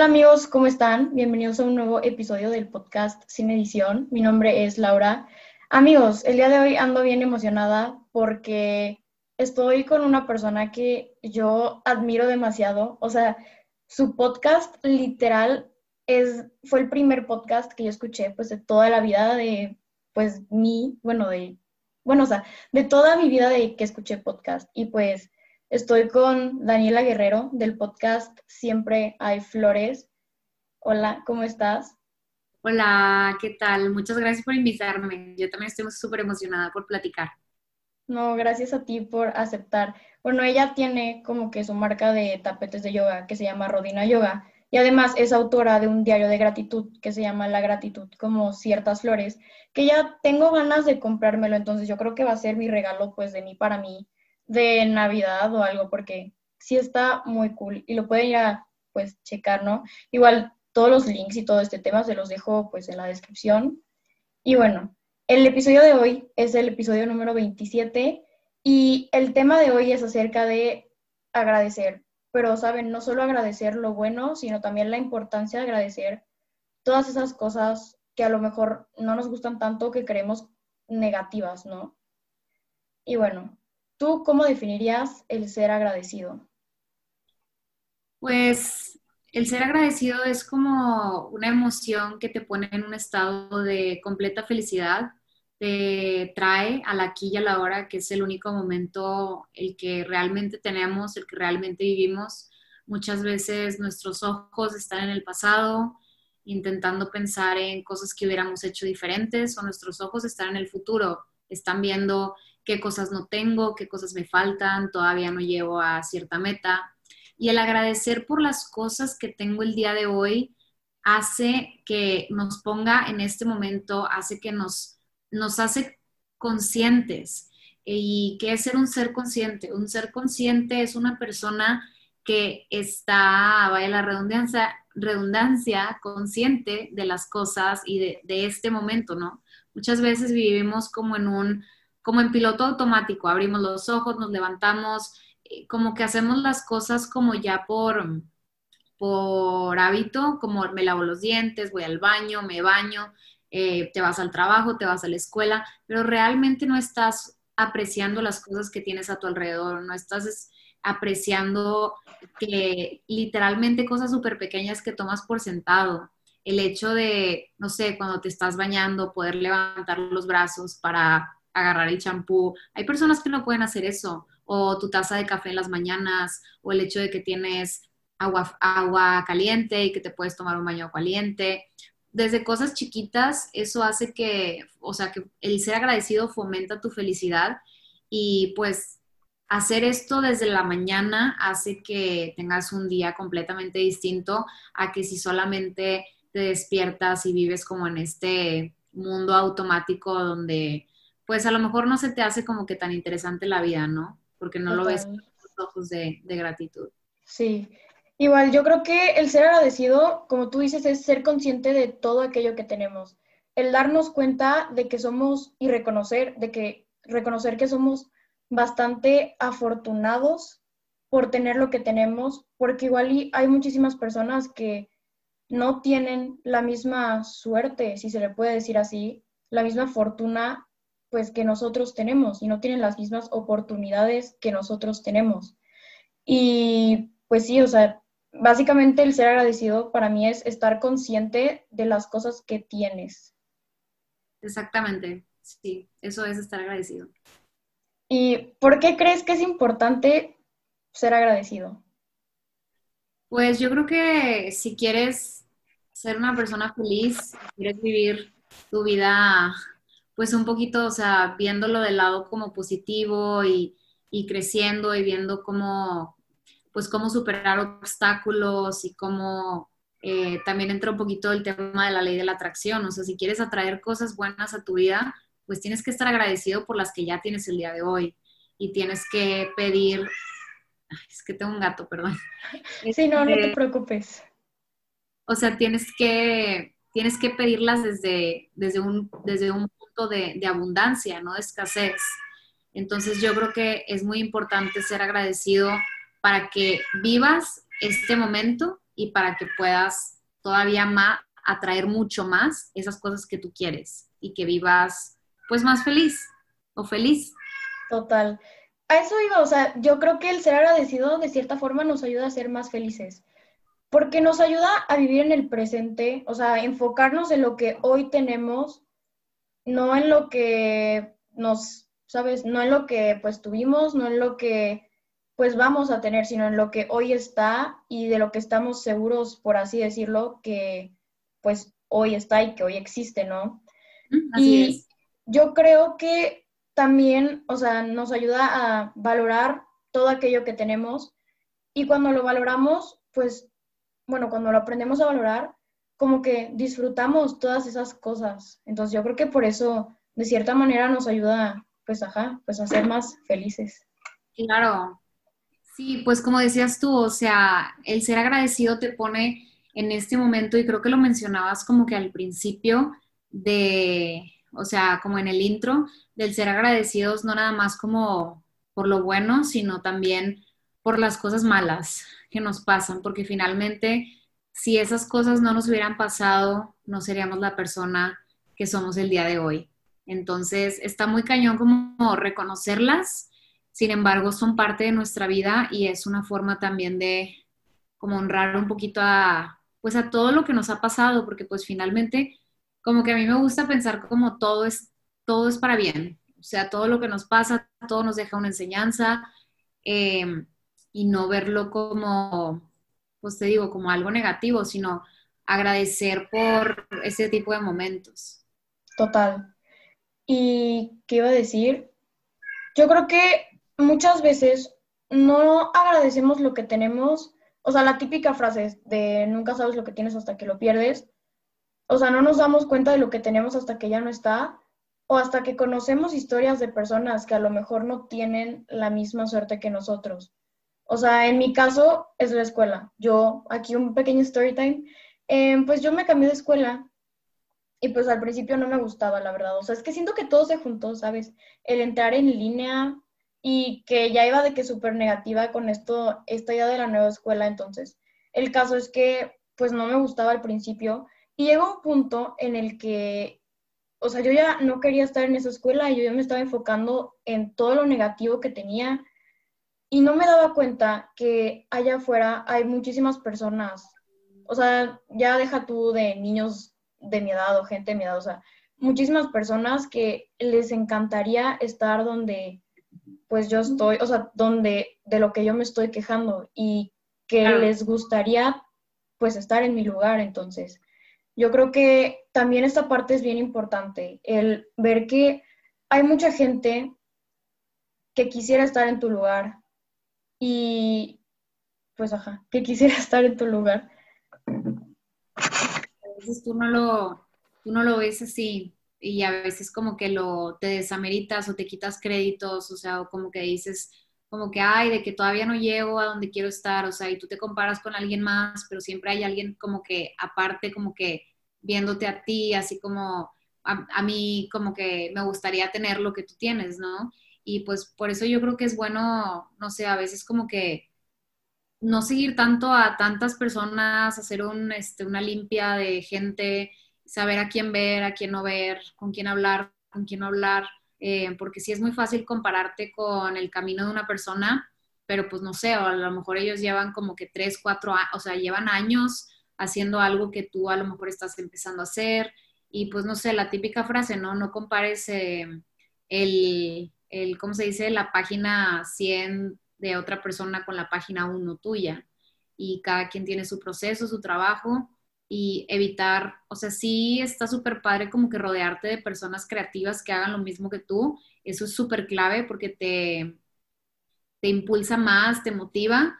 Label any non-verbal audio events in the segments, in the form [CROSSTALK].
Hola amigos, ¿cómo están? Bienvenidos a un nuevo episodio del podcast Sin Edición. Mi nombre es Laura. Amigos, el día de hoy ando bien emocionada porque estoy con una persona que yo admiro demasiado. O sea, su podcast literal es, fue el primer podcast que yo escuché pues de toda la vida de pues mí, bueno, de, bueno, o sea, de toda mi vida de que escuché podcast. Y pues Estoy con Daniela Guerrero del podcast Siempre hay flores. Hola, ¿cómo estás? Hola, ¿qué tal? Muchas gracias por invitarme. Yo también estoy súper emocionada por platicar. No, gracias a ti por aceptar. Bueno, ella tiene como que su marca de tapetes de yoga que se llama Rodina Yoga y además es autora de un diario de gratitud que se llama La Gratitud, como ciertas flores, que ya tengo ganas de comprármelo, entonces yo creo que va a ser mi regalo pues de mí para mí de Navidad o algo, porque sí está muy cool y lo pueden ir pues checar, ¿no? Igual todos los links y todo este tema se los dejo pues en la descripción. Y bueno, el episodio de hoy es el episodio número 27 y el tema de hoy es acerca de agradecer. Pero, ¿saben? No solo agradecer lo bueno, sino también la importancia de agradecer todas esas cosas que a lo mejor no nos gustan tanto, que creemos negativas, ¿no? Y bueno, ¿Tú cómo definirías el ser agradecido? Pues el ser agradecido es como una emoción que te pone en un estado de completa felicidad, te trae a la aquí y a la hora, que es el único momento el que realmente tenemos, el que realmente vivimos. Muchas veces nuestros ojos están en el pasado, intentando pensar en cosas que hubiéramos hecho diferentes, o nuestros ojos están en el futuro, están viendo qué cosas no tengo, qué cosas me faltan, todavía no llevo a cierta meta. Y el agradecer por las cosas que tengo el día de hoy hace que nos ponga en este momento, hace que nos, nos hace conscientes. ¿Y qué es ser un ser consciente? Un ser consciente es una persona que está, vaya la redundancia, redundancia, consciente de las cosas y de, de este momento, ¿no? Muchas veces vivimos como en un como en piloto automático, abrimos los ojos, nos levantamos, eh, como que hacemos las cosas como ya por, por hábito, como me lavo los dientes, voy al baño, me baño, eh, te vas al trabajo, te vas a la escuela, pero realmente no estás apreciando las cosas que tienes a tu alrededor, no estás apreciando que literalmente cosas súper pequeñas que tomas por sentado. El hecho de, no sé, cuando te estás bañando, poder levantar los brazos para agarrar el champú. Hay personas que no pueden hacer eso, o tu taza de café en las mañanas, o el hecho de que tienes agua, agua caliente y que te puedes tomar un baño caliente. Desde cosas chiquitas, eso hace que, o sea, que el ser agradecido fomenta tu felicidad y pues hacer esto desde la mañana hace que tengas un día completamente distinto a que si solamente te despiertas y vives como en este mundo automático donde pues a lo mejor no se te hace como que tan interesante la vida, ¿no? Porque no lo ves con los ojos de, de gratitud. Sí, igual yo creo que el ser agradecido, como tú dices, es ser consciente de todo aquello que tenemos. El darnos cuenta de que somos y reconocer, de que reconocer que somos bastante afortunados por tener lo que tenemos, porque igual hay muchísimas personas que no tienen la misma suerte, si se le puede decir así, la misma fortuna pues que nosotros tenemos y no tienen las mismas oportunidades que nosotros tenemos. Y pues sí, o sea, básicamente el ser agradecido para mí es estar consciente de las cosas que tienes. Exactamente, sí, eso es estar agradecido. ¿Y por qué crees que es importante ser agradecido? Pues yo creo que si quieres ser una persona feliz, quieres vivir tu vida pues un poquito, o sea, viéndolo del lado como positivo y, creciendo y viendo cómo, pues cómo superar obstáculos y cómo eh, también entra un poquito el tema de la ley de la atracción. O sea, si quieres atraer cosas buenas a tu vida, pues tienes que estar agradecido por las que ya tienes el día de hoy y tienes que pedir, es que tengo un gato, perdón. [LAUGHS] Sí, no, no te este, preocupes. O sea, tienes que, tienes que pedirlas desde, desde, un, desde un de, abundancia, no de escasez. Entonces yo creo que es muy importante ser agradecido para que vivas este momento y para que puedas todavía más atraer mucho más esas cosas que tú quieres y que vivas pues más feliz o feliz. Total. A eso iba, o sea, yo creo que el ser agradecido de cierta forma nos ayuda a ser más felices, porque nos ayuda a vivir en el presente, o sea, enfocarnos en lo que hoy tenemos, no en lo que nos, sabes, no en lo que pues tuvimos, no en lo que pues vamos a tener, sino en lo que hoy está y de lo que estamos seguros, por así decirlo, que pues hoy está y que hoy existe, ¿no? Así y yo creo que también, o sea, nos ayuda a valorar todo aquello que tenemos y cuando lo valoramos, pues, bueno, cuando lo aprendemos a valorar, como que disfrutamos todas esas cosas. Entonces yo creo que por eso, de cierta manera, nos ayuda, pues, ajá, pues a ser más felices. Claro. Sí, pues como decías tú, o sea, el ser agradecido te pone en este momento, y creo que lo mencionabas como que al principio de, o sea, como en el intro, del ser agradecidos no nada más como por lo bueno, sino también por las cosas malas que nos pasan, porque finalmente si esas cosas no nos hubieran pasado, no seríamos la persona que somos el día de hoy. Entonces, está muy cañón como reconocerlas, sin embargo, son parte de nuestra vida y es una forma también de como honrar un poquito a, pues a todo lo que nos ha pasado, porque pues finalmente como que a mí me gusta pensar como todo es, todo es para bien, o sea, todo lo que nos pasa, todo nos deja una enseñanza eh, y no verlo como, pues te digo, como algo negativo, sino agradecer por ese tipo de momentos. Total. ¿Y qué iba a decir? Yo creo que muchas veces no agradecemos lo que tenemos, o sea, la típica frase de nunca sabes lo que tienes hasta que lo pierdes, o sea, no nos damos cuenta de lo que tenemos hasta que ya no está o hasta que conocemos historias de personas que a lo mejor no tienen la misma suerte que nosotros. O sea, en mi caso es la escuela. Yo, aquí un pequeño story time, em, pues yo me cambié de escuela y pues al principio no me gustaba, la verdad. O sea, es que siento que todo se juntó, ¿sabes? El entrar en línea y que ya iba de que súper negativa con esto, esta idea de la nueva escuela. Entonces, el caso es que pues no me gustaba al principio y llegó un punto en el que, o sea, yo ya no quería estar en esa escuela y yo ya me estaba enfocando en todo lo negativo que tenía y no me daba cuenta que allá afuera hay muchísimas personas, o sea, ya deja tú de niños de mi edad o gente de mi edad, o sea, muchísimas personas que les encantaría estar donde pues yo estoy, o sea, donde de lo que yo me estoy quejando y que les gustaría pues estar en mi lugar, entonces. Yo creo que también esta parte es bien importante, el ver que hay mucha gente que quisiera estar en tu lugar y pues ajá, que quisiera [LAUGHS] estar en tu lugar. A veces tú no lo, tú no lo ves así y a veces como que lo te desameritas o te quitas créditos, o sea, o como que dices como que, ay, de que todavía no llego a donde quiero estar, o sea, y tú te comparas con alguien más, pero siempre hay alguien como que aparte, como que viéndote a ti, así como a, mí como que me gustaría tener lo que tú tienes, ¿no? Y pues por eso yo creo que es bueno, no sé, a veces como que no seguir tanto a tantas personas, hacer este, una limpia de gente, saber a quién ver, a quién no ver, con quién hablar, con quién no hablar, eh, porque sí es muy fácil compararte con el camino de una persona, pero pues no sé, a lo mejor ellos llevan como que tres, cuatro, o sea, llevan años haciendo algo que tú a lo mejor estás empezando a hacer. Y pues no sé, la típica frase, ¿no? No compares eh, el, el, ¿cómo se dice? La página 100 de otra persona con la página 1 tuya. Y cada quien tiene su proceso, su trabajo y evitar, o sea, sí está súper padre como que rodearte de personas creativas que hagan lo mismo que tú. Eso es súper clave porque te, te impulsa más, te motiva,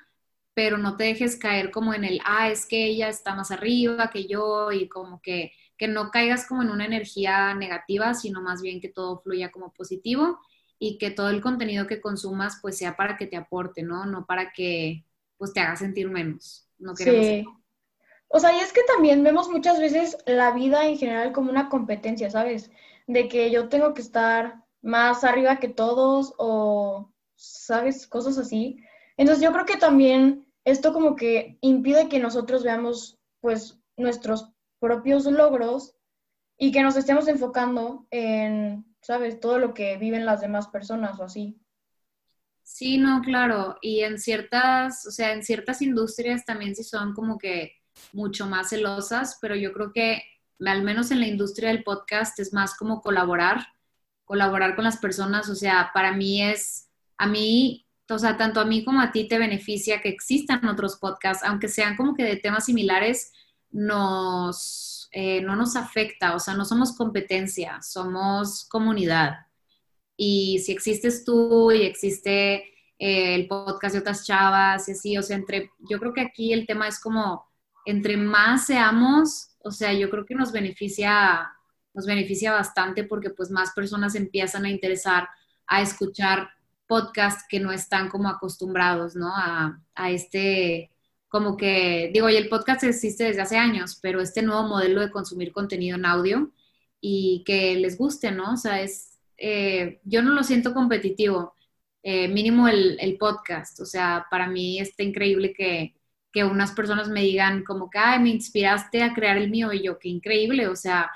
pero no te dejes caer como en el, ah, es que ella está más arriba que yo y como que, que no caigas como en una energía negativa, sino más bien que todo fluya como positivo y que todo el contenido que consumas pues sea para que te aporte, ¿no? No para que pues te haga sentir menos. No queremos sí. O sea, y es que también vemos muchas veces la vida en general como una competencia, ¿sabes? De que yo tengo que estar más arriba que todos o, ¿sabes? Cosas así. Entonces yo creo que también esto como que impide que nosotros veamos pues nuestros propios logros y que nos estemos enfocando en, ¿sabes? Todo lo que viven las demás personas o así. Sí, no, claro. Y en ciertas, o sea, en ciertas industrias también sí son como que mucho más celosas, pero yo creo que al menos en la industria del podcast es más como colaborar, colaborar con las personas. O sea, para mí es, a mí, o sea, tanto a mí como a ti te beneficia que existan otros podcasts, aunque sean como que de temas similares, nos, eh, no nos afecta, o sea, no somos competencia, somos comunidad. Y si existes tú y existe eh, el podcast de otras chavas y así, o sea, entre, yo creo que aquí el tema es como, entre más seamos, o sea, yo creo que nos beneficia, nos beneficia bastante porque pues más personas empiezan a interesar a escuchar podcasts que no están como acostumbrados, ¿no? A, a este, como que, digo, y el podcast existe desde hace años, pero este nuevo modelo de consumir contenido en audio y que les guste, ¿no? O sea, es, eh, yo no lo siento competitivo, eh, mínimo el, el, podcast, o sea, para mí está increíble que, que unas personas me digan como que, ay, me inspiraste a crear el mío y yo, qué increíble, o sea,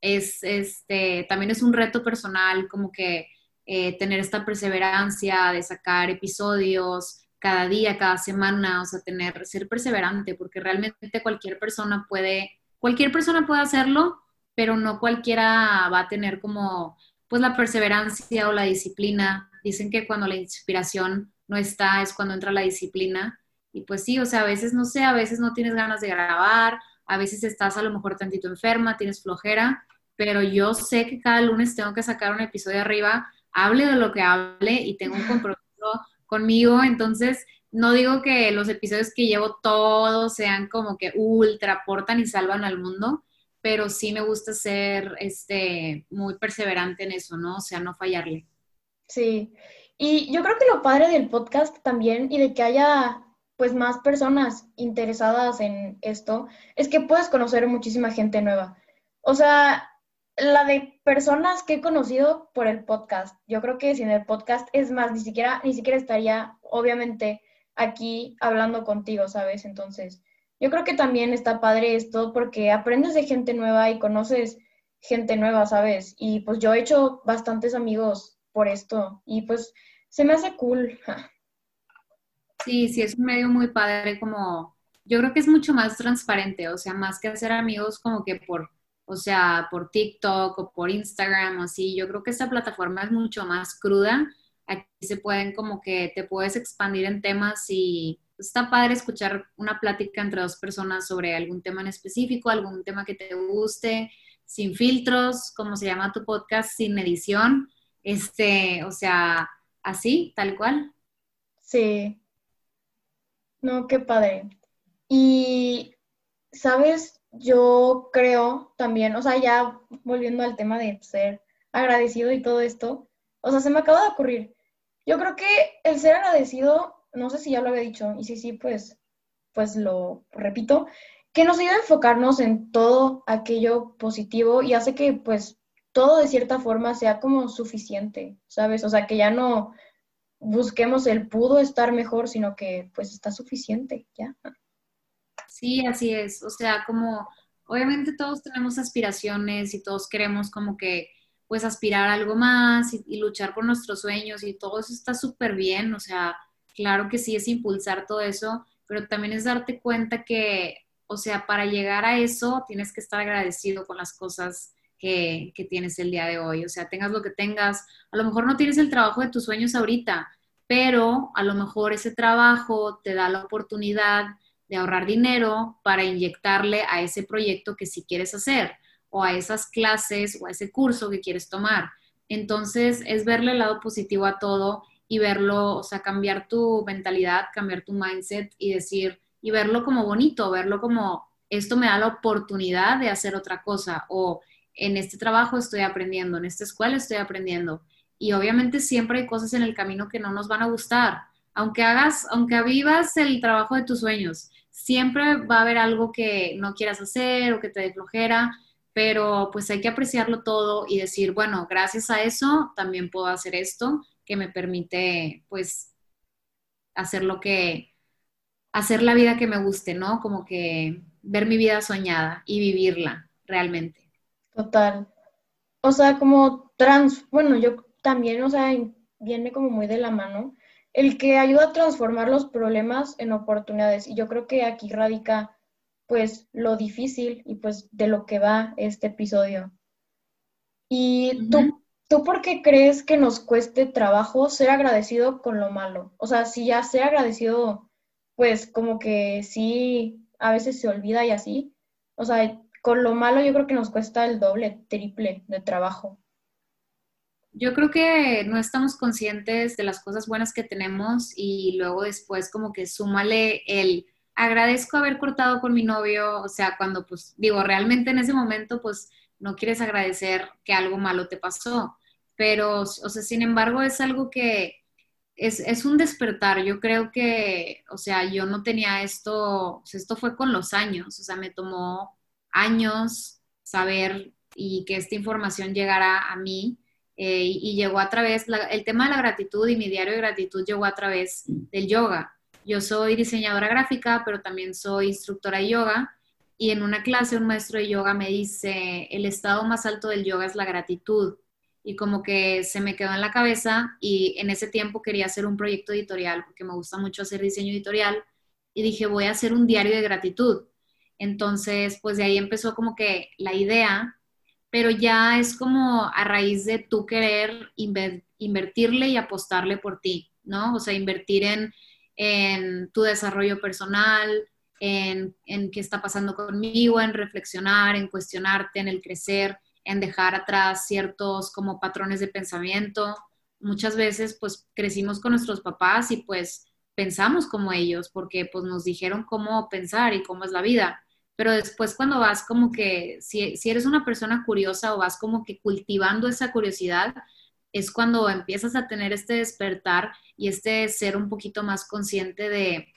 es, este, también es un reto personal como que eh, tener esta perseverancia de sacar episodios, cada día, cada semana, o sea, tener, ser perseverante, porque realmente cualquier persona puede, cualquier persona puede hacerlo, pero no cualquiera va a tener como, pues, la perseverancia o la disciplina. Dicen que cuando la inspiración no está, es cuando entra la disciplina. Y pues sí, o sea, a veces, no sé, a veces no tienes ganas de grabar, a veces estás a lo mejor tantito enferma, tienes flojera, pero yo sé que cada lunes tengo que sacar un episodio arriba, hable de lo que hable y tengo un compromiso [LAUGHS] conmigo, entonces no digo que los episodios que llevo todos sean como que ultra aportan y salvan al mundo, pero sí me gusta ser este, muy perseverante en eso, ¿no? O sea, no fallarle. Sí, y yo creo que lo padre del podcast también y de que haya pues más personas interesadas en esto es que puedes conocer muchísima gente nueva. O sea, la de personas que he conocido por el podcast. Yo creo que sin el podcast, es más, ni siquiera, ni siquiera estaría, obviamente, aquí hablando contigo, ¿sabes? Entonces, yo creo que también está padre esto porque aprendes de gente nueva y conoces gente nueva, ¿sabes? Y pues yo he hecho bastantes amigos por esto y pues se me hace cool. [LAUGHS] Sí, sí, es un medio muy padre como, yo creo que es mucho más transparente, o sea, más que hacer amigos como que por o sea, por TikTok o por Instagram o así. Yo creo que esta plataforma es mucho más cruda. Aquí se pueden como que te puedes expandir en temas y está padre escuchar una plática entre dos personas sobre algún tema en específico, algún tema que te guste, sin filtros, como se llama tu podcast, sin edición. Este, o sea, así, tal cual. Sí. No, qué padre. Y, ¿sabes? Yo creo también, o sea, ya volviendo al tema de ser agradecido y todo esto, o sea, se me acaba de ocurrir. Yo creo que el ser agradecido, no sé si ya lo había dicho, y si sí, pues, pues lo repito, que nos ayuda a enfocarnos en todo aquello positivo y hace que, pues, todo de cierta forma sea como suficiente, ¿sabes? O sea, que ya no busquemos el pudo estar mejor, sino que, pues, está suficiente, ya. Sí, así es. O sea, como obviamente todos tenemos aspiraciones y todos queremos como que pues aspirar algo más y, luchar por nuestros sueños y todo eso está súper bien. O sea, claro que sí es impulsar todo eso, pero también es darte cuenta que, o sea, para llegar a eso tienes que estar agradecido con las cosas que, que tienes el día de hoy. O sea, tengas lo que tengas. A lo mejor no tienes el trabajo de tus sueños ahorita, pero a lo mejor ese trabajo te da la oportunidad de ahorrar dinero para inyectarle a ese proyecto que sí quieres hacer o a esas clases o a ese curso que quieres tomar. Entonces es verle el lado positivo a todo y verlo, o sea, cambiar tu mentalidad, cambiar tu mindset y decir, y verlo como bonito, verlo como esto me da la oportunidad de hacer otra cosa o en este trabajo estoy aprendiendo, en esta escuela estoy aprendiendo. Y obviamente siempre hay cosas en el camino que no nos van a gustar. Aunque hagas, aunque avivas el trabajo de tus sueños, siempre va a haber algo que no quieras hacer o que te dé flojera, pero pues hay que apreciarlo todo y decir, bueno, gracias a eso también puedo hacer esto que me permite pues hacer lo que hacer la vida que me guste, ¿no? Como que ver mi vida soñada y vivirla realmente. Total. O sea, como trans, bueno, yo también, o sea, viene como muy de la mano, el que ayuda a transformar los problemas en oportunidades. Y yo creo que aquí radica, pues, lo difícil y pues de lo que va este episodio. ¿Y tú, tú por qué crees que nos cueste trabajo ser agradecido con lo malo? O sea, si ya ser agradecido, pues como que sí, a veces se olvida y así. O sea, con lo malo yo creo que nos cuesta el doble, triple de trabajo. Yo creo que no estamos conscientes de las cosas buenas que tenemos y luego después como que súmale el agradezco haber cortado con mi novio, o sea, cuando pues digo, realmente en ese momento pues no quieres agradecer que algo malo te pasó, pero o sea, sin embargo es algo que es, es un despertar, yo creo que, o sea, yo no tenía esto, o sea, esto fue con los años, o sea, me tomó años saber y que esta información llegara a mí eh, y, llegó a través, el tema de la gratitud y mi diario de gratitud llegó a través del yoga. Yo soy diseñadora gráfica, pero también soy instructora de yoga y en una clase un maestro de yoga me dice, el estado más alto del yoga es la gratitud. Y como que se me quedó en la cabeza y en ese tiempo quería hacer un proyecto editorial porque me gusta mucho hacer diseño editorial y dije, voy a hacer un diario de gratitud. Entonces, pues de ahí empezó como que la idea pero ya es como a raíz de tú querer invertirle y apostarle por ti, ¿no? O sea, invertir en, tu desarrollo personal, en, en, qué está pasando conmigo, en reflexionar, en cuestionarte, en el crecer, en dejar atrás ciertos como patrones de pensamiento. Muchas veces pues crecimos con nuestros papás y pues pensamos como ellos porque pues nos dijeron cómo pensar y cómo es la vida pero después cuando vas como que, si, eres una persona curiosa o vas como que cultivando esa curiosidad, es cuando empiezas a tener este despertar y este ser un poquito más consciente de,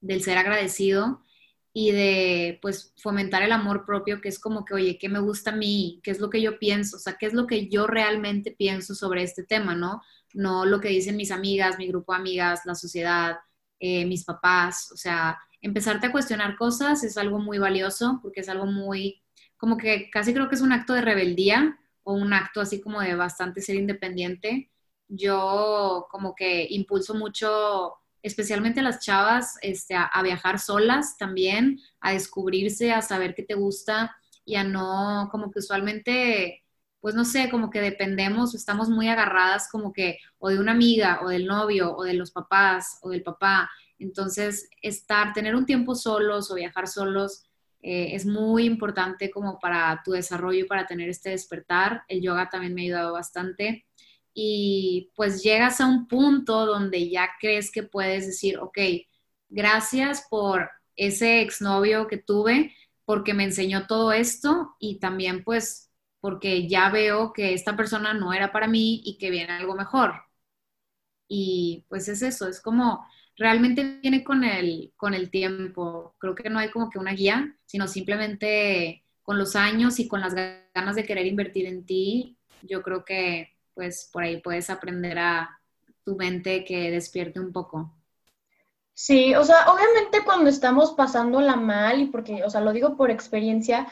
del ser agradecido y de pues fomentar el amor propio, que es como que, oye, ¿qué me gusta a mí? ¿Qué es lo que yo pienso? O sea, ¿qué es lo que yo realmente pienso sobre este tema, no? No lo que dicen mis amigas, mi grupo de amigas, la sociedad, eh, mis papás, o sea, empezarte a cuestionar cosas es algo muy valioso porque es algo muy, como que casi creo que es un acto de rebeldía o un acto así como de bastante ser independiente. Yo como que impulso mucho, especialmente a las chavas, este, a, viajar solas también, a descubrirse, a saber qué te gusta y a no, como que usualmente pues no sé, como que dependemos, estamos muy agarradas como que o de una amiga o del novio o de los papás o del papá entonces, estar, tener un tiempo solos o viajar solos eh, es muy importante como para tu desarrollo, para tener este despertar. El yoga también me ha ayudado bastante. Y pues llegas a un punto donde ya crees que puedes decir, ok, gracias por ese exnovio que tuve, porque me enseñó todo esto y también pues porque ya veo que esta persona no era para mí y que viene algo mejor. Y pues es eso, es como realmente viene con el, con el tiempo. Creo que no hay como que una guía, sino simplemente con los años y con las ganas de querer invertir en ti, yo creo que pues por ahí puedes aprender a tu mente que despierte un poco. Sí, o sea, obviamente cuando estamos pasándola mal, y porque, o sea, lo digo por experiencia,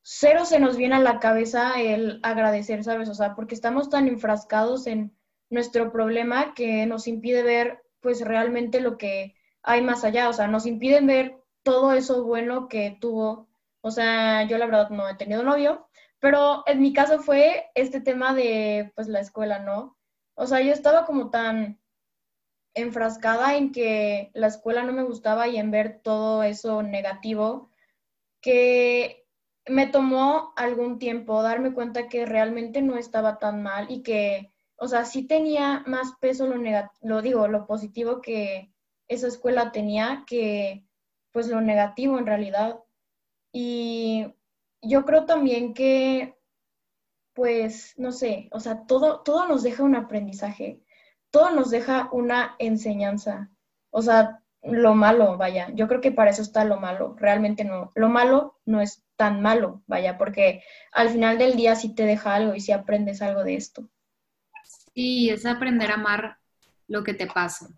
cero se nos viene a la cabeza el agradecer, ¿sabes? O sea, porque estamos tan enfrascados en nuestro problema que nos impide ver pues realmente lo que hay más allá, o sea, nos impiden ver todo eso bueno que tuvo. O sea, yo la verdad no he tenido novio, pero en mi caso fue este tema de pues la escuela, ¿no? O sea, yo estaba como tan enfrascada en que la escuela no me gustaba y en ver todo eso negativo que me tomó algún tiempo darme cuenta que realmente no estaba tan mal y que o sea, sí tenía más peso lo lo digo, lo positivo que esa escuela tenía que pues lo negativo en realidad. Y yo creo también que pues no sé, o sea, todo todo nos deja un aprendizaje, todo nos deja una enseñanza. O sea, lo malo, vaya, yo creo que para eso está lo malo, realmente no. Lo malo no es tan malo, vaya, porque al final del día sí te deja algo y sí aprendes algo de esto. Sí, es aprender a amar lo que te pasa.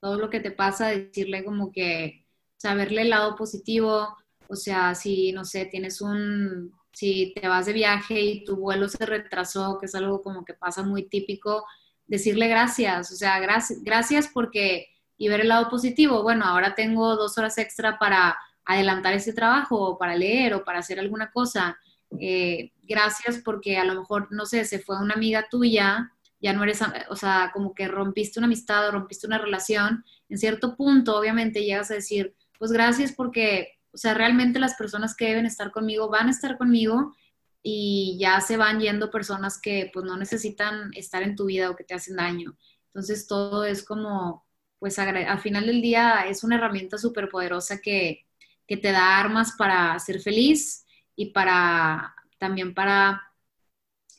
todo lo que te pasa, decirle como que, saberle el lado positivo, o sea, si, no sé, tienes un, si te vas de viaje y tu vuelo se retrasó, que es algo como que pasa muy típico, decirle gracias, o sea, gracias, gracias porque, y ver el lado positivo, bueno, ahora tengo dos horas extra para adelantar ese trabajo, para leer, o para hacer alguna cosa. Eh, gracias porque a lo mejor, no sé, se fue una amiga tuya, ya no eres, o sea, como que rompiste una amistad o rompiste una relación, en cierto punto, obviamente, llegas a decir, pues gracias porque o sea, realmente las personas que deben estar conmigo van a estar conmigo y ya se van yendo personas que pues no necesitan estar en tu vida o que te hacen daño. Entonces todo es como, pues al final del día es una herramienta súper poderosa que, que te da armas para ser feliz y para también para,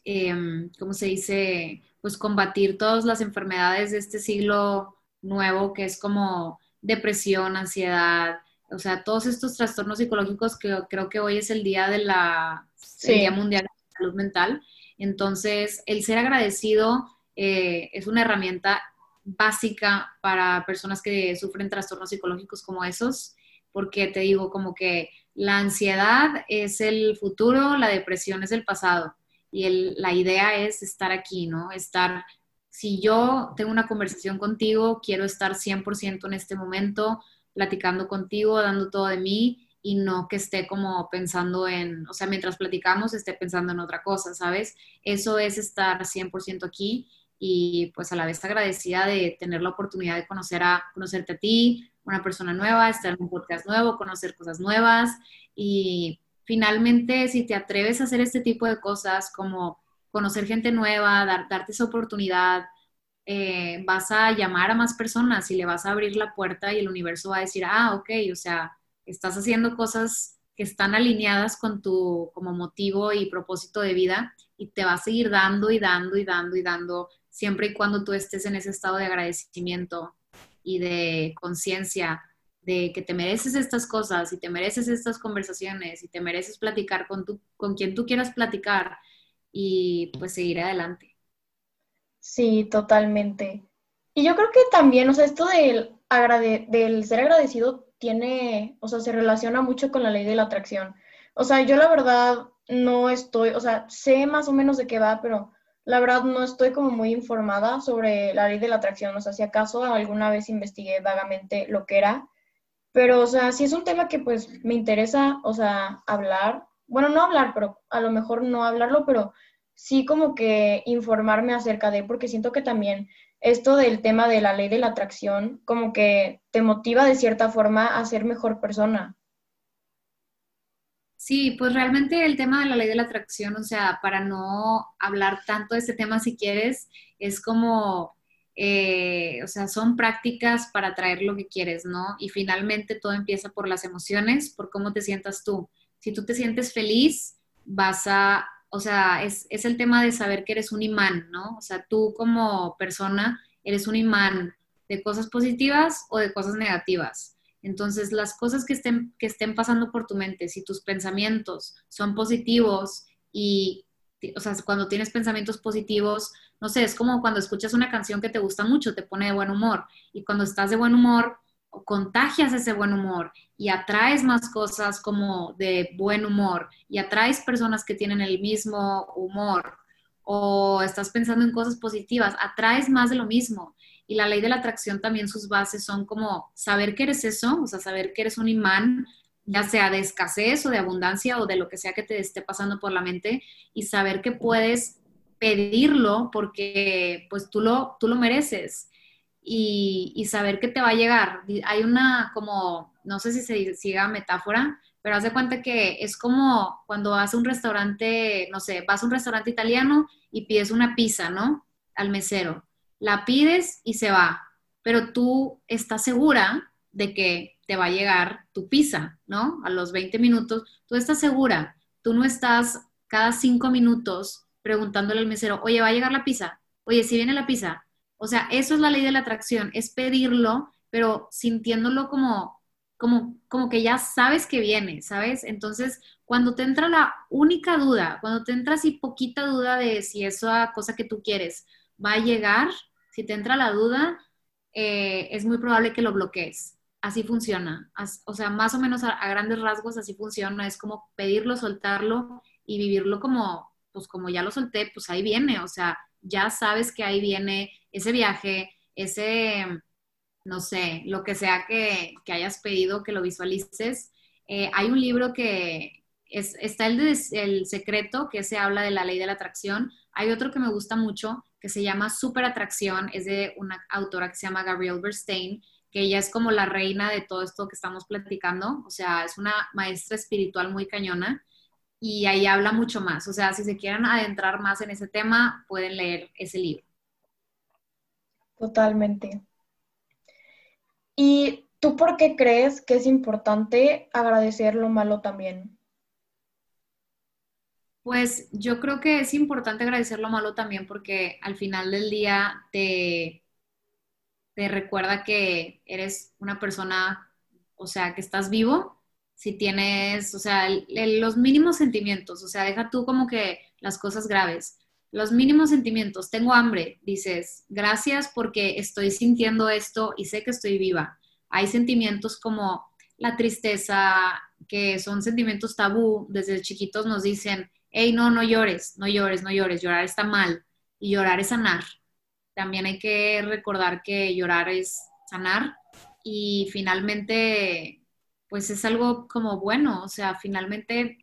eh, ¿cómo se dice? Pues combatir todas las enfermedades de este siglo nuevo que es como depresión, ansiedad, o sea, todos estos trastornos psicológicos que creo que hoy es el día de la Día Mundial de la Salud Mental. Entonces, el ser agradecido eh, es una herramienta básica para personas que sufren trastornos psicológicos como esos, porque te digo, como que la ansiedad es el futuro, la depresión es el pasado. Y la idea es estar aquí, ¿no? Estar, si yo tengo una conversación contigo, quiero estar 100% en este momento, platicando contigo, dando todo de mí y no que esté como pensando en, o sea, mientras platicamos esté pensando en otra cosa, ¿sabes? Eso es estar 100% aquí y pues a la vez agradecida de tener la oportunidad de conocer a, conocerte a ti, una persona nueva, estar en un podcast nuevo, conocer cosas nuevas. Y finalmente si te atreves a hacer este tipo de cosas como conocer gente nueva, dar, darte esa oportunidad, eh, vas a llamar a más personas y le vas a abrir la puerta y el universo va a decir, ah, ok, o sea, estás haciendo cosas que están alineadas con tu como motivo y propósito de vida y te va a seguir dando y dando y dando y dando siempre y cuando tú estés en ese estado de agradecimiento y de conciencia de que te mereces estas cosas y te mereces estas conversaciones y te mereces platicar con, tu, con quien tú quieras platicar y pues seguir adelante. Sí, totalmente. Y yo creo que también, o sea, esto del, del ser agradecido tiene, o sea, se relaciona mucho con la ley de la atracción. O sea, yo la verdad no estoy, o sea, sé más o menos de qué va, pero la verdad no estoy como muy informada sobre la ley de la atracción. O sea, si acaso alguna vez investigué vagamente lo que era, pero, o sea, si es un tema que pues me interesa, o sea, hablar, bueno, no hablar, pero a lo mejor no hablarlo, pero sí como que informarme acerca de, porque siento que también esto del tema de la ley de la atracción como que te motiva de cierta forma a ser mejor persona. Sí, pues realmente el tema de la ley de la atracción, o sea, para no hablar tanto de este tema si quieres, es como, eh, o sea, son prácticas para traer lo que quieres, ¿no? Y finalmente todo empieza por las emociones, por cómo te sientas tú. Si tú te sientes feliz, vas a o sea, es, el tema de saber que eres un imán, ¿no? O sea, tú como persona eres un imán de cosas positivas o de cosas negativas. Entonces, las cosas que estén, que estén pasando por tu mente, si tus pensamientos son positivos y, o sea, cuando tienes pensamientos positivos, no sé, es como cuando escuchas una canción que te gusta mucho, te pone de buen humor. Y cuando estás de buen humor, contagias ese buen humor y atraes más cosas como de buen humor y atraes personas que tienen el mismo humor o estás pensando en cosas positivas, atraes más de lo mismo. Y la ley de la atracción también sus bases son como saber que eres eso, o sea, saber que eres un imán, ya sea de escasez o de abundancia o de lo que sea que te esté pasando por la mente y saber que puedes pedirlo porque pues tú lo, tú lo mereces y, saber que te va a llegar. Hay una como, no sé si se siga metáfora, pero haz de cuenta que es como cuando vas a un restaurante, no sé, vas a un restaurante italiano y pides una pizza, ¿no? Al mesero. La pides y se va, pero tú estás segura de que te va a llegar tu pizza, ¿no? A los 20 minutos, tú estás segura, tú no estás cada cinco minutos preguntándole al mesero, oye, ¿va a llegar la pizza? Oye, si viene la pizza, o sea, eso es la ley de la atracción, es pedirlo, pero sintiéndolo como, como, como que ya sabes que viene, ¿sabes? Entonces, cuando te entra la única duda, cuando te entra así poquita duda de si esa cosa que tú quieres va a llegar, si te entra la duda, eh, es muy probable que lo bloquees. Así funciona. o sea, más o menos a, grandes rasgos así funciona. Es como pedirlo, soltarlo y vivirlo como, pues como ya lo solté, pues ahí viene. O sea, ya sabes que ahí viene ese viaje, ese, no sé, lo que sea que, hayas pedido, que lo visualices. Eh, hay un libro que es, está el de El Secreto, que se habla de la ley de la atracción. Hay otro que me gusta mucho, que se llama Super Atracción, es de una autora que se llama Gabrielle Bernstein, que ella es como la reina de todo esto que estamos platicando, o sea, es una maestra espiritual muy cañona y ahí habla mucho más. O sea, si se quieren adentrar más en ese tema, pueden leer ese libro. Totalmente. ¿Y tú por qué crees que es importante agradecer lo malo también? Pues yo creo que es importante agradecer lo malo también porque al final del día te, te recuerda que eres una persona, o sea, que estás vivo, si tienes, o sea, los mínimos sentimientos, o sea, deja tú como que las cosas graves, los mínimos sentimientos, tengo hambre, dices, gracias porque estoy sintiendo esto y sé que estoy viva. Hay sentimientos como la tristeza, que son sentimientos tabú, desde chiquitos nos dicen, hey, no, no llores, no llores, no llores, llorar está mal y llorar es sanar. También hay que recordar que llorar es sanar y finalmente, pues es algo como bueno, o sea, finalmente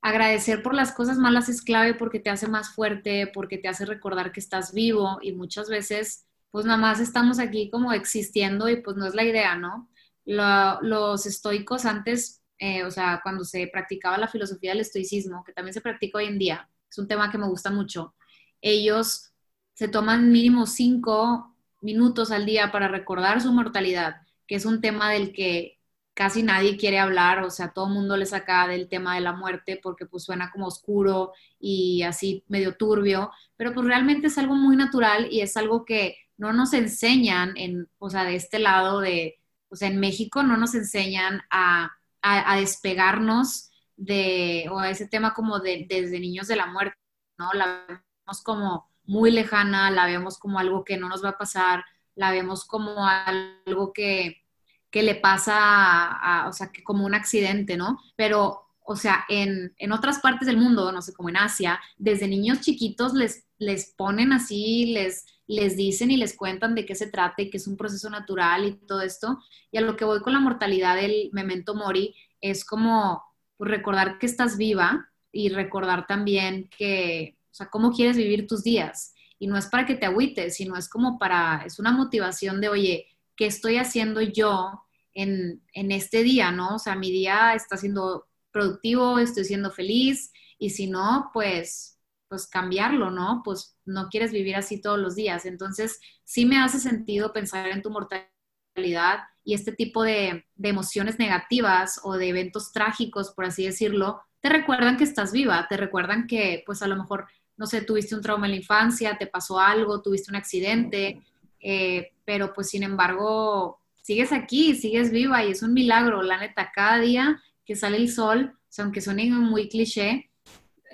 agradecer por las cosas malas es clave porque te hace más fuerte, porque te hace recordar que estás vivo y muchas veces pues nada más estamos aquí como existiendo y pues no es la idea, ¿no? los estoicos antes eh, o sea, cuando se practicaba la filosofía del estoicismo, que también se practica hoy en día, es un tema que me gusta mucho, ellos se toman mínimo cinco minutos al día para recordar su mortalidad, que es un tema del que casi nadie quiere hablar, o sea, todo el mundo le saca del tema de la muerte porque pues suena como oscuro y así medio turbio, pero pues realmente es algo muy natural y es algo que no nos enseñan en, o sea, de este lado de, o sea, en México no nos enseñan a a, despegarnos de, o a ese tema como de, desde niños de la muerte, ¿no? La vemos como muy lejana, la vemos como algo que no nos va a pasar, la vemos como algo que, que le pasa, a, o sea, que como un accidente, ¿no? Pero, o sea, en, en, otras partes del mundo, no sé, como en Asia, desde niños chiquitos les, les ponen así, les, les dicen y les cuentan de qué se trata y que es un proceso natural y todo esto. Y a lo que voy con la mortalidad del memento mori es como pues, recordar que estás viva y recordar también que, o sea, cómo quieres vivir tus días. Y no es para que te agüites, sino es como para, es una motivación de, oye, ¿qué estoy haciendo yo en, en este día, no? O sea, mi día está siendo productivo, estoy siendo feliz y si no, pues pues cambiarlo, ¿no? Pues no quieres vivir así todos los días. Entonces, sí me hace sentido pensar en tu mortalidad y este tipo de, emociones negativas o de eventos trágicos, por así decirlo, te recuerdan que estás viva, te recuerdan que pues a lo mejor, no sé, tuviste un trauma en la infancia, te pasó algo, tuviste un accidente, eh, pero pues sin embargo, sigues aquí, sigues viva y es un milagro, la neta, cada día que sale el sol, aunque suene muy cliché,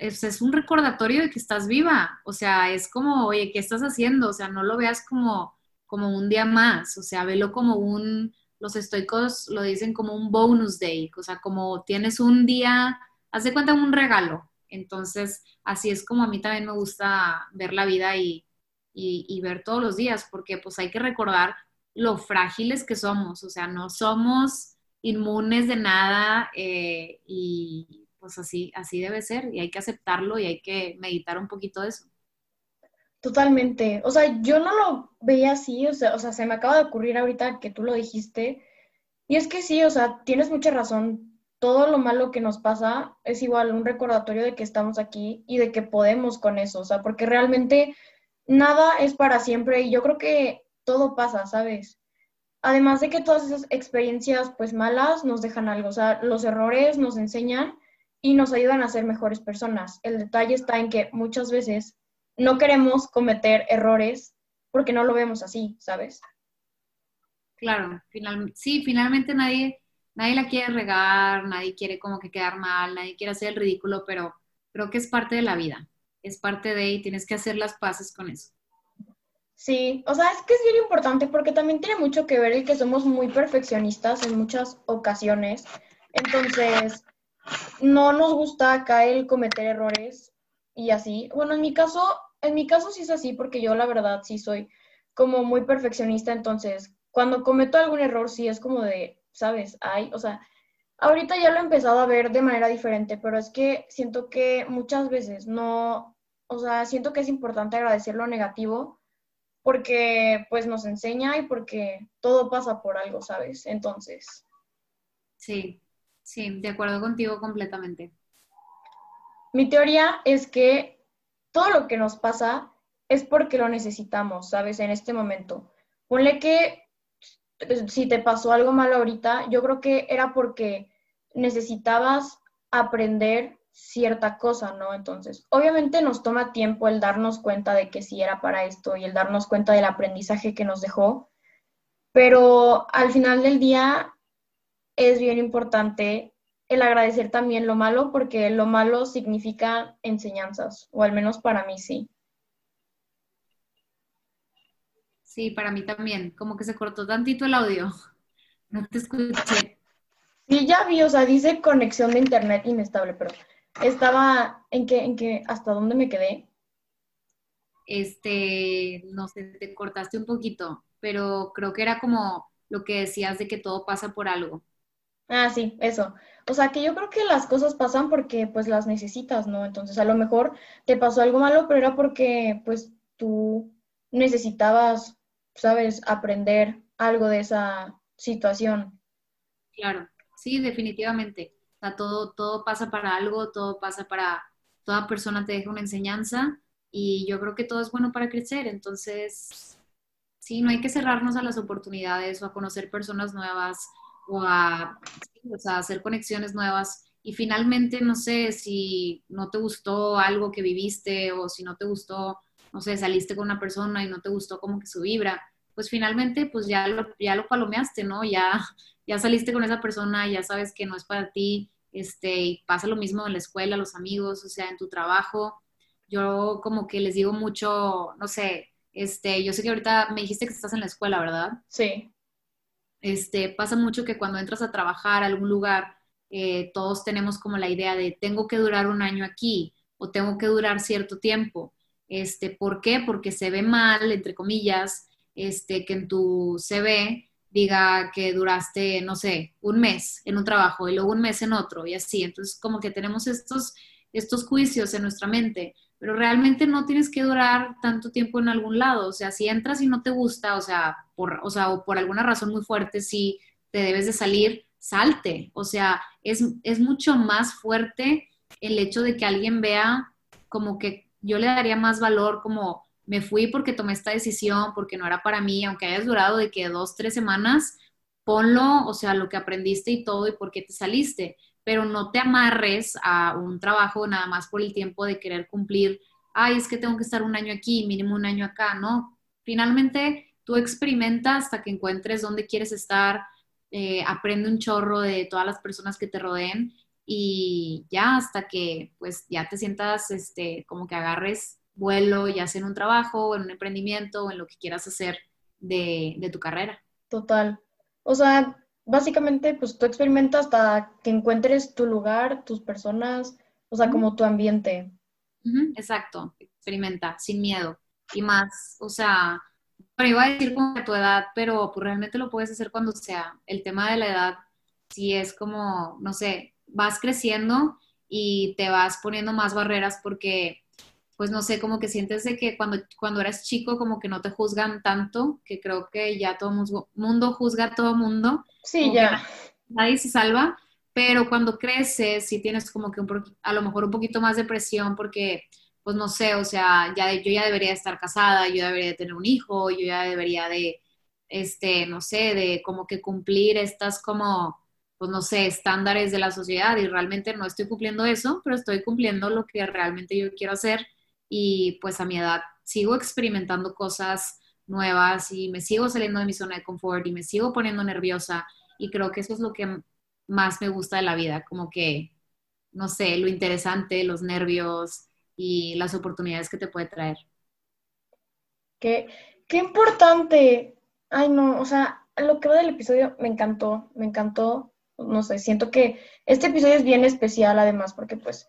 es, un recordatorio de que estás viva, o sea, es como, oye, ¿qué estás haciendo? O sea, no lo veas como, como un día más, o sea, velo como un, los estoicos lo dicen como un bonus day, o sea, como tienes un día, haz de cuenta un regalo. Entonces, así es como a mí también me gusta ver la vida y, y, ver todos los días, porque pues hay que recordar lo frágiles que somos, o sea, no somos inmunes de nada eh, y, pues así, así debe ser y hay que aceptarlo y hay que meditar un poquito de eso. Totalmente. O sea, yo no lo veía así, o sea, o sea, se me acaba de ocurrir ahorita que tú lo dijiste. Y es que sí, o sea, tienes mucha razón. Todo lo malo que nos pasa es igual un recordatorio de que estamos aquí y de que podemos con eso, o sea, porque realmente nada es para siempre y yo creo que todo pasa, ¿sabes? Además de que todas esas experiencias pues malas nos dejan algo, o sea, los errores nos enseñan y nos ayudan a ser mejores personas. El detalle está en que muchas veces no queremos cometer errores porque no lo vemos así, ¿sabes? Claro, sí, finalmente nadie, nadie la quiere regar, nadie quiere como que quedar mal, nadie quiere hacer el ridículo, pero creo que es parte de la vida, es parte de y tienes que hacer las paces con eso. Sí, o sea, es que es bien importante porque también tiene mucho que ver el que somos muy perfeccionistas en muchas ocasiones. Entonces, no nos gusta acá el cometer errores y así. Bueno, en mi caso, en mi caso sí es así porque yo la verdad sí soy como muy perfeccionista, entonces cuando cometo algún error sí es como de, ¿sabes? Ay, o sea, ahorita ya lo he empezado a ver de manera diferente, pero es que siento que muchas veces no, o sea, siento que es importante agradecer lo negativo porque pues nos enseña y porque todo pasa por algo, ¿sabes? Entonces. Sí, sí, de acuerdo contigo completamente. Mi teoría es que todo lo que nos pasa es porque lo necesitamos, ¿sabes? En este momento. Ponle que si te pasó algo malo ahorita, yo creo que era porque necesitabas aprender cierta cosa, ¿no? Entonces, obviamente nos toma tiempo el darnos cuenta de que sí era para esto y el darnos cuenta del aprendizaje que nos dejó, pero al final del día es bien importante el agradecer también lo malo porque lo malo significa enseñanzas, o al menos para mí sí. Sí, para mí también, como que se cortó tantito el audio. No te escuché. Sí, ya vi, o sea, dice conexión de internet inestable, pero estaba en que, en que, ¿hasta dónde me quedé? Este, no sé, te cortaste un poquito, pero creo que era como lo que decías de que todo pasa por algo. Ah, sí, eso. O sea, que yo creo que las cosas pasan porque pues las necesitas, ¿no? Entonces, a lo mejor te pasó algo malo, pero era porque pues tú necesitabas, sabes, aprender algo de esa situación. Claro, sí, definitivamente sea, todo, todo pasa para algo, todo pasa para, toda persona te deja una enseñanza y yo creo que todo es bueno para crecer. Entonces, sí, no hay que cerrarnos a las oportunidades o a conocer personas nuevas o a, hacer conexiones nuevas. Y finalmente, no sé, si no te gustó algo que viviste o si no te gustó, no sé, saliste con una persona y no te gustó como que su vibra, pues finalmente, pues ya lo, ya lo palomeaste, ¿no? Ya, [LAUGHS] ya saliste con esa persona, ya sabes que no es para ti, este, y pasa lo mismo en la escuela, los amigos, o sea, en tu trabajo. Yo como que les digo mucho, no sé, este, yo sé que ahorita me dijiste que estás en la escuela, ¿verdad? Sí. Este, pasa mucho que cuando entras a trabajar a algún lugar, eh, todos tenemos como la idea de tengo que durar un año aquí o tengo que durar cierto tiempo. Este, ¿Por qué? Porque se ve mal, entre comillas, este, que en tu CV diga que duraste, no sé, un mes en un trabajo y luego un mes en otro y así. Entonces, como que tenemos estos, estos juicios en nuestra mente, pero realmente no tienes que durar tanto tiempo en algún lado. O sea, si entras y no te gusta, o sea, por, o sea, o por alguna razón muy fuerte, si te debes de salir, salte. O sea, es, es mucho más fuerte el hecho de que alguien vea como que yo le daría más valor como me fui porque tomé esta decisión, porque no era para mí, aunque hayas durado de que dos, tres semanas, ponlo, o sea, lo que aprendiste y todo y por qué te saliste, pero no te amarres a un trabajo nada más por el tiempo de querer cumplir, ay, es que tengo que estar un año aquí, mínimo un año acá, ¿no? Finalmente, tú experimenta hasta que encuentres dónde quieres estar, eh, aprende un chorro de todas las personas que te rodeen y ya hasta que pues ya te sientas este, como que agarres vuelo, ya sea en un trabajo, o en un emprendimiento, o en lo que quieras hacer de, tu carrera. Total. O sea, básicamente, pues tú experimentas hasta que encuentres tu lugar, tus personas, o sea, como tu ambiente. exacto, experimenta, sin miedo. Y más, o sea, bueno, iba a decir como a tu edad, pero pues realmente lo puedes hacer cuando sea. El tema de la edad, sí es como, no sé, vas creciendo y te vas poniendo más barreras porque pues no sé, como que sientes de que cuando, cuando eres chico como que no te juzgan tanto, que creo que ya todo mundo juzga a todo mundo. Sí, ya. Nadie se salva, pero cuando creces sí tienes como que a lo mejor un poquito más de presión porque, pues no sé, o sea, ya yo ya debería estar casada, yo debería de tener un hijo, yo ya debería de, este, no sé, de como que cumplir estas como pues no sé, estándares de la sociedad y realmente no estoy cumpliendo eso, pero estoy cumpliendo lo que realmente yo quiero hacer y pues a mi edad sigo experimentando cosas nuevas y me sigo saliendo de mi zona de confort y me sigo poniendo nerviosa y creo que eso es lo que más me gusta de la vida, como que, no sé, lo interesante, los nervios y las oportunidades que te puede traer. Qué, qué importante. Ay, no, o sea, lo que va del episodio me encantó, me encantó. No sé, siento que este episodio es bien especial además porque pues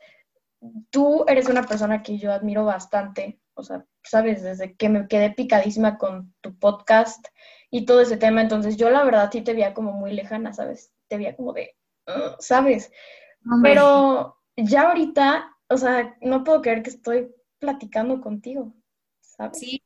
tú eres una persona que yo admiro bastante, o sea, sabes, desde que me quedé picadísima con tu podcast y todo ese tema, entonces yo la verdad sí te veía como muy lejana, ¿sabes? Te veía como de, ¿sabes? Pero ya ahorita, o sea, no puedo creer que estoy platicando contigo, ¿sabes? Sí,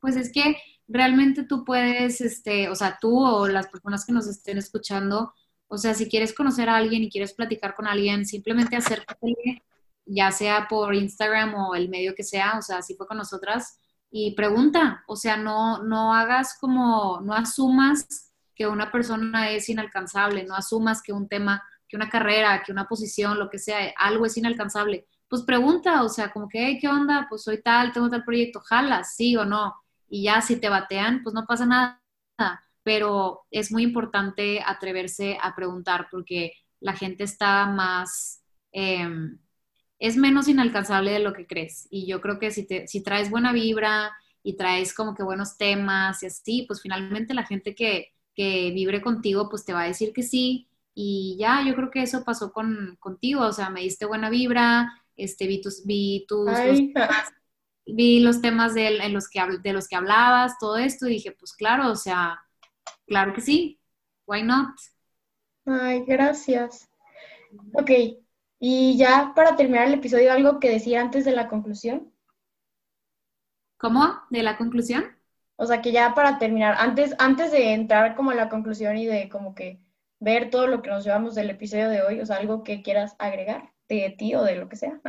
pues es que realmente tú puedes, este, o sea, tú o las personas que nos estén escuchando, o sea, si quieres conocer a alguien y quieres platicar con alguien, simplemente acércate, ya sea por Instagram o el medio que sea, o sea, así fue con nosotras, y pregunta, o sea, no, no hagas como, no asumas que una persona es inalcanzable, no asumas que un tema, que una carrera, que una posición, lo que sea, algo es inalcanzable. Pues pregunta, o sea, como que, ¿qué onda? Pues soy tal, tengo tal proyecto, jala, sí o no. Y ya si te batean, pues no pasa nada pero es muy importante atreverse a preguntar porque la gente está más, em, es menos inalcanzable de lo que crees. Y yo creo que si, te, si traes buena vibra y traes como que buenos temas y así, pues finalmente la gente que, que vibre contigo, pues te va a decir que sí. Y ya, yo creo que eso pasó con, contigo, o sea, me diste buena vibra, este, vi tus, vi tus, vi los temas de, en los que, de los que hablabas, todo esto, y dije, pues claro, o sea, Claro que sí. Why not? Ay, gracias. Ok, y ya para terminar el episodio, ¿algo que decir antes de la conclusión? ¿Cómo? ¿De la conclusión? O sea, que ya para terminar, antes, antes de entrar como a la conclusión y de como que ver todo lo que nos llevamos del episodio de hoy, o sea, algo que quieras agregar de ti o de lo que sea.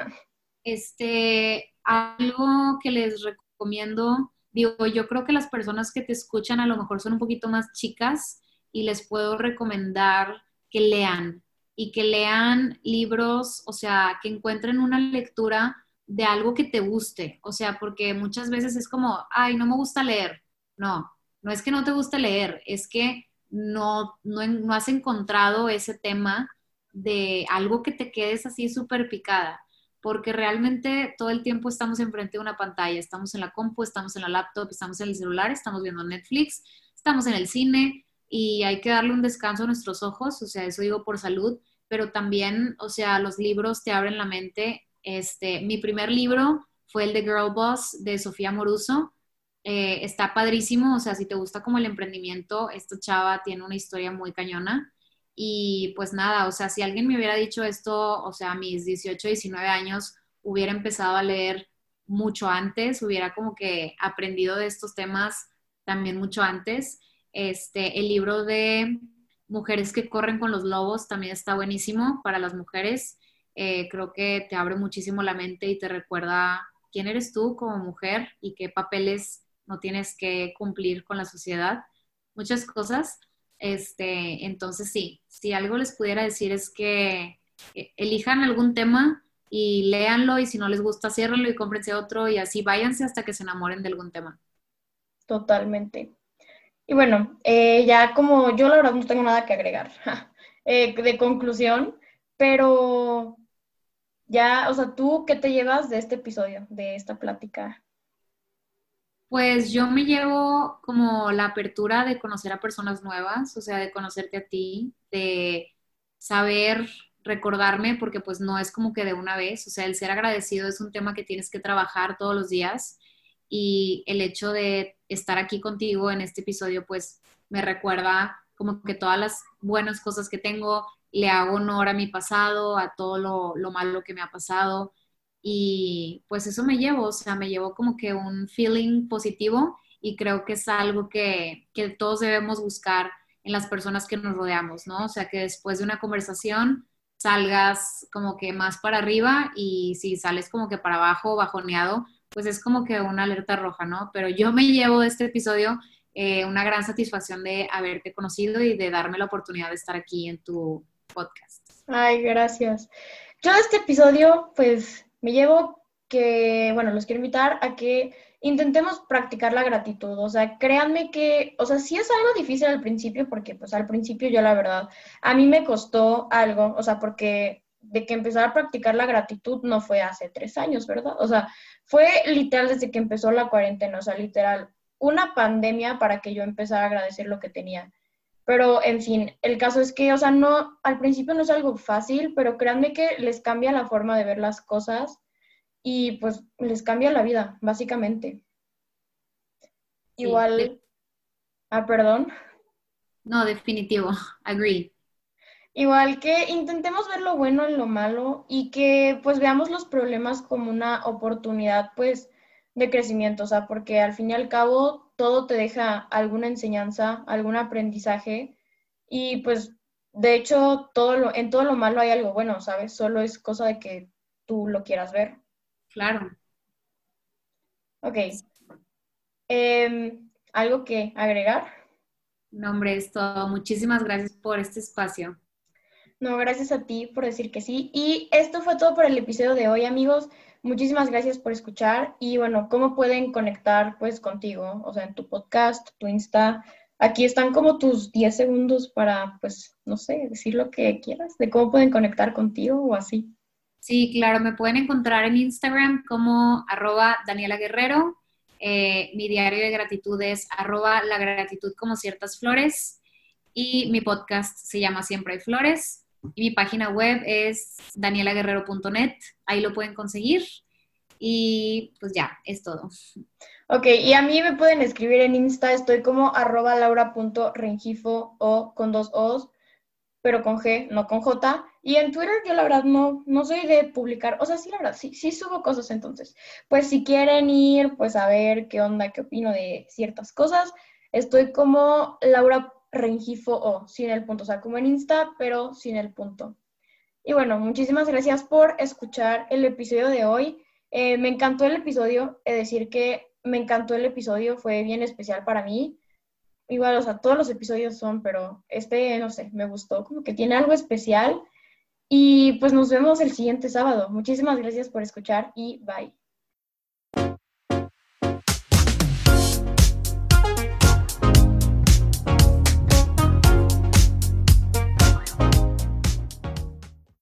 Este, algo que les recomiendo digo, yo creo que las personas que te escuchan a lo mejor son un poquito más chicas y les puedo recomendar que lean y que lean libros, o sea, que encuentren una lectura de algo que te guste, o sea, porque muchas veces es como, ay, no me gusta leer. No, no es que no te guste leer, es que no, no, no has encontrado ese tema de algo que te quedes así súper picada porque realmente todo el tiempo estamos enfrente de una pantalla, estamos en la compu, estamos en la laptop, estamos en el celular, estamos viendo Netflix, estamos en el cine y hay que darle un descanso a nuestros ojos, o sea, eso digo por salud, pero también, o sea, los libros te abren la mente. Este, mi primer libro fue el de Girl Boss de Sofía Moruso. Eh, está padrísimo, o sea, si te gusta como el emprendimiento, esta chava tiene una historia muy cañona. Y pues nada, o sea, si alguien me hubiera dicho esto, o sea, a mis 18, 19 años, hubiera empezado a leer mucho antes, hubiera como que aprendido de estos temas también mucho antes. Este, el libro de Mujeres que corren con los lobos también está buenísimo para las mujeres. Eh, creo que te abre muchísimo la mente y te recuerda quién eres tú como mujer y qué papeles no tienes que cumplir con la sociedad. Muchas cosas. Este, entonces sí, si algo les pudiera decir es que eh, elijan algún tema y léanlo y si no les gusta, ciérrenlo y cómprense otro y así váyanse hasta que se enamoren de algún tema. Totalmente. Y bueno, eh, ya como yo la verdad no tengo nada que agregar [LAUGHS] eh, de conclusión, pero ya, o sea, ¿tú qué te llevas de este episodio, de esta plática? Pues yo me llevo como la apertura de conocer a personas nuevas, o sea, de conocerte a ti, de saber recordarme, porque pues no es como que de una vez, o sea, el ser agradecido es un tema que tienes que trabajar todos los días y el hecho de estar aquí contigo en este episodio, pues me recuerda como que todas las buenas cosas que tengo, le hago honor a mi pasado, a todo lo, lo malo que me ha pasado y pues eso me llevo, o sea, me llevo como que un feeling positivo y creo que es algo que, que todos debemos buscar en las personas que nos rodeamos, ¿no? O sea, que después de una conversación salgas como que más para arriba y si sales como que para abajo, bajoneado, pues es como que una alerta roja, ¿no? Pero yo me llevo de este episodio eh, una gran satisfacción de haberte conocido y de darme la oportunidad de estar aquí en tu podcast. Ay, gracias. Yo de este episodio, pues me llevo que, bueno, los quiero invitar a que intentemos practicar la gratitud. O sea, créanme que, o sea, sí es algo difícil al principio, porque pues al principio yo la verdad, a mí me costó algo, o sea, porque de que empezara a practicar la gratitud no fue hace tres años, ¿verdad? O sea, fue literal desde que empezó la cuarentena, o sea, literal, una pandemia para que yo empezara a agradecer lo que tenía. Pero, en fin, el caso es que, o sea, no, al principio no es algo fácil, pero créanme que les cambia la forma de ver las cosas y pues les cambia la vida, básicamente. Igual, ah, perdón. No, definitivo, agree. Igual que intentemos ver lo bueno en lo malo y que pues veamos los problemas como una oportunidad pues de crecimiento, o sea, porque al fin y al cabo todo te deja alguna enseñanza, algún aprendizaje y pues de hecho todo lo, en todo lo malo hay algo bueno, ¿sabes? Solo es cosa de que tú lo quieras ver. Claro. Ok. Em, ¿Algo que agregar? No, hombre, es todo. Muchísimas gracias por este espacio. No, gracias a ti por decir que sí. Y esto fue todo por el episodio de hoy, amigos. Muchísimas gracias por escuchar. Y bueno, ¿cómo pueden conectar pues contigo? O sea, en tu podcast, tu Insta. Aquí están como tus 10 segundos para, pues, no sé, decir lo que quieras, de cómo pueden conectar contigo o así. Sí, claro, me pueden encontrar en Instagram como arroba Daniela Guerrero. Eh, mi diario de gratitud es arroba la gratitud como ciertas flores. Y mi podcast se llama Siempre hay flores. Y mi página web es danielaguerrero.net. Ahí lo pueden conseguir. Y pues ya, es todo. Ok, y a mí me pueden escribir en Insta, estoy como arroba laura.rengifo o con dos O's, pero con G, no con J. Y en Twitter yo la verdad no, no soy de publicar, o sea, sí, la verdad, sí, sí subo cosas entonces. Pues si quieren ir, pues a ver qué onda, qué opino de ciertas cosas, estoy como Laura Rengifo o sin el punto, o sea, como en Insta, pero sin el punto. Y bueno, muchísimas gracias por escuchar el episodio de hoy. Eh, me encantó el episodio, es decir que me encantó el episodio, fue bien especial para mí. Igual, o sea, todos los episodios son, pero este, no sé, me gustó, como que tiene algo especial. Y pues nos vemos el siguiente sábado. Muchísimas gracias por escuchar y bye.